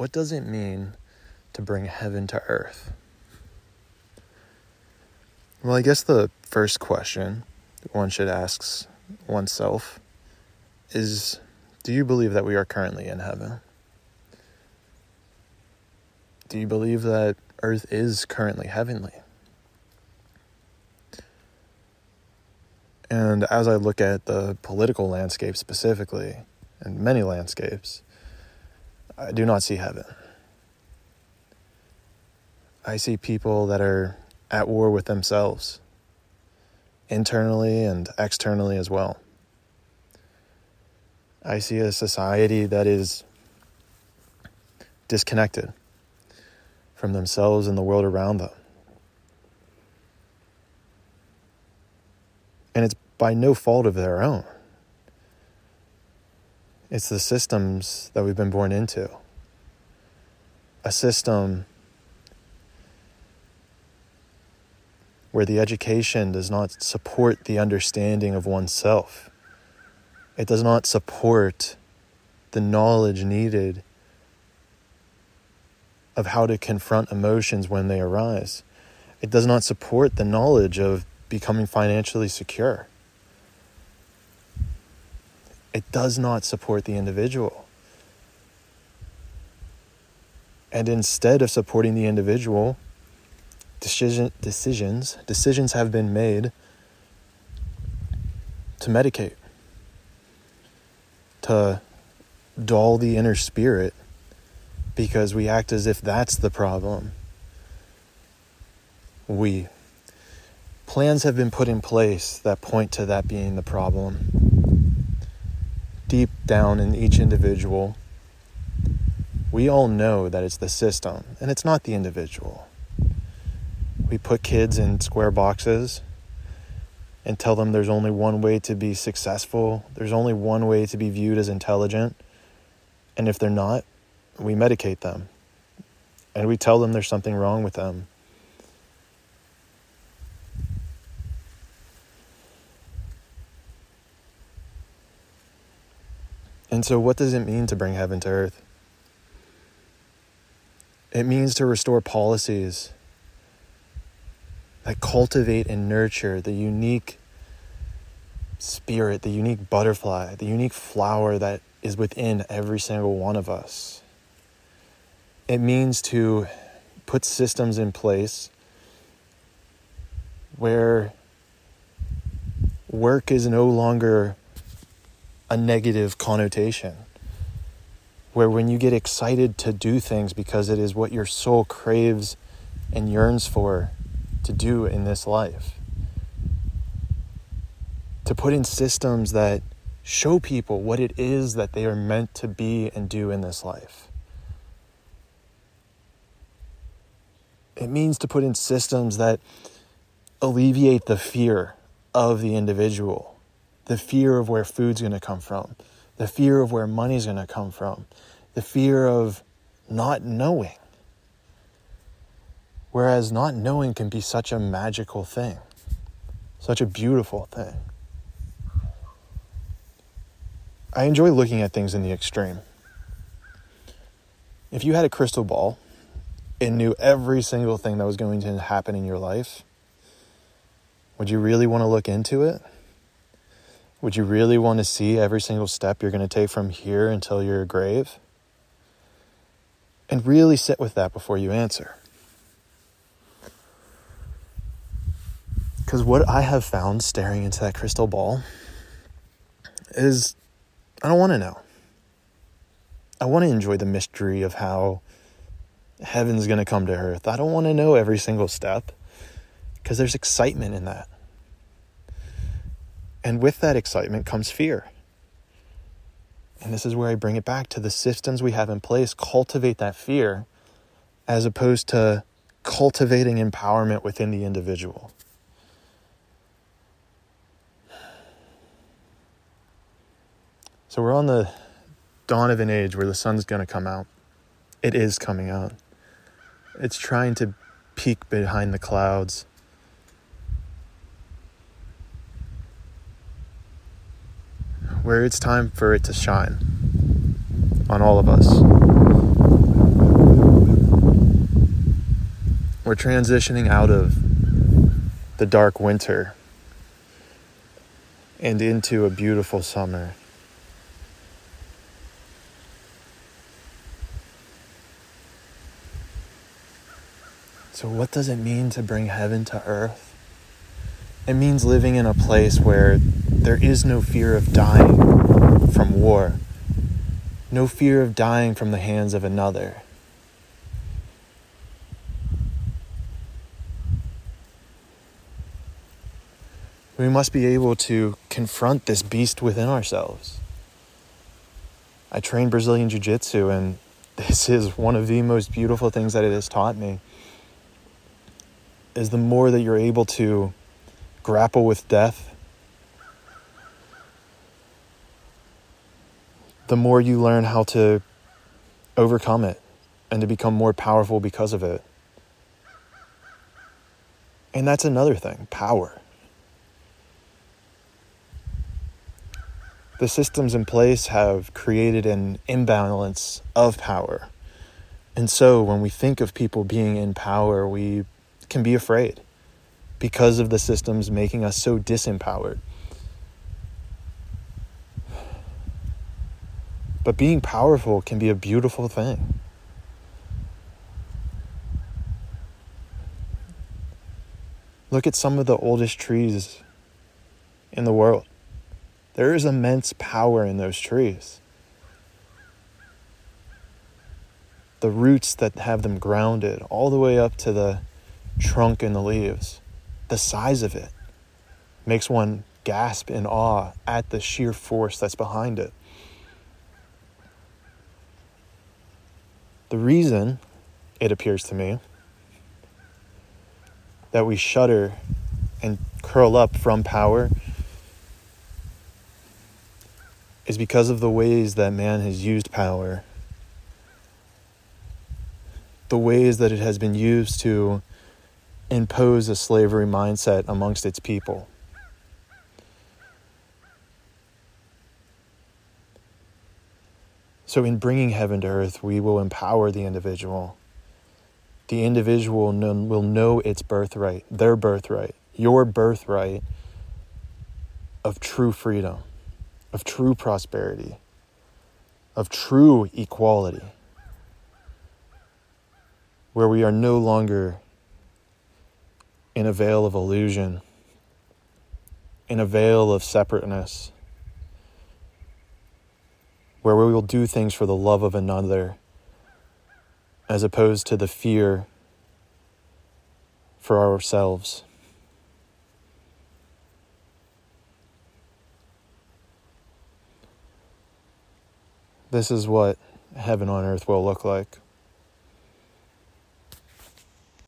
what does it mean to bring heaven to earth? Well, I guess the first question one should ask oneself is Do you believe that we are currently in heaven? Do you believe that earth is currently heavenly? And as I look at the political landscape specifically, and many landscapes, I do not see heaven. I see people that are at war with themselves, internally and externally as well. I see a society that is disconnected from themselves and the world around them. And it's by no fault of their own. It's the systems that we've been born into. A system where the education does not support the understanding of oneself. It does not support the knowledge needed of how to confront emotions when they arise. It does not support the knowledge of becoming financially secure. It does not support the individual. And instead of supporting the individual, decision, decisions decisions have been made to medicate, to dull the inner spirit, because we act as if that's the problem. We plans have been put in place that point to that being the problem. Deep down in each individual, we all know that it's the system and it's not the individual. We put kids in square boxes and tell them there's only one way to be successful, there's only one way to be viewed as intelligent. And if they're not, we medicate them and we tell them there's something wrong with them. And so, what does it mean to bring heaven to earth? It means to restore policies that cultivate and nurture the unique spirit, the unique butterfly, the unique flower that is within every single one of us. It means to put systems in place where work is no longer a negative connotation. Where when you get excited to do things because it is what your soul craves and yearns for to do in this life, to put in systems that show people what it is that they are meant to be and do in this life. It means to put in systems that alleviate the fear of the individual the fear of where food's going to come from, the fear of where money's going to come from, the fear of not knowing. Whereas not knowing can be such a magical thing, such a beautiful thing. I enjoy looking at things in the extreme. If you had a crystal ball and knew every single thing that was going to happen in your life, would you really want to look into it? Would you really want to see every single step you're going to take from here until your grave? And really sit with that before you answer. Because what I have found staring into that crystal ball is I don't want to know. I want to enjoy the mystery of how heaven's going to come to earth. I don't want to know every single step because there's excitement in that. And with that excitement comes fear. And this is where I bring it back to the systems we have in place cultivate that fear as opposed to cultivating empowerment within the individual. So we're on the dawn of an age where the sun's going to come out. It is coming out. It's trying to peek behind the clouds where it's time for it to shine on all of us. We're transitioning out of the dark winter and into a beautiful summer. So, what does it mean to bring heaven to earth? It means living in a place where there is no fear of dying from war, no fear of dying from the hands of another. We must be able to confront this beast within ourselves. I train Brazilian Jiu Jitsu, and this is one of the most beautiful things that it has taught me. Is the more that you're able to grapple with death, the more you learn how to overcome it and to become more powerful because of it. And that's another thing power. the systems in place have created an imbalance of power. And so when we think of people being in power, we can be afraid because of the systems making us so disempowered. But being powerful can be a beautiful thing. Look at some of the oldest trees in the world. There is immense power in those trees. The roots that have them grounded all the way up to the trunk and the leaves, the size of it makes one gasp in awe at the sheer force that's behind it. The reason, it appears to me, that we shudder and curl up from power is because of the ways that man has used power, the ways that it has been used to impose a slavery mindset amongst its people. So, in bringing heaven to earth, we will empower the individual. The individual will know its birthright, their birthright, your birthright of true freedom of true prosperity, of true equality, where we are no longer in a veil of illusion, in a veil of separateness, where we will do things for the love of another as opposed to the fear for ourselves. This is what heaven on earth will look like.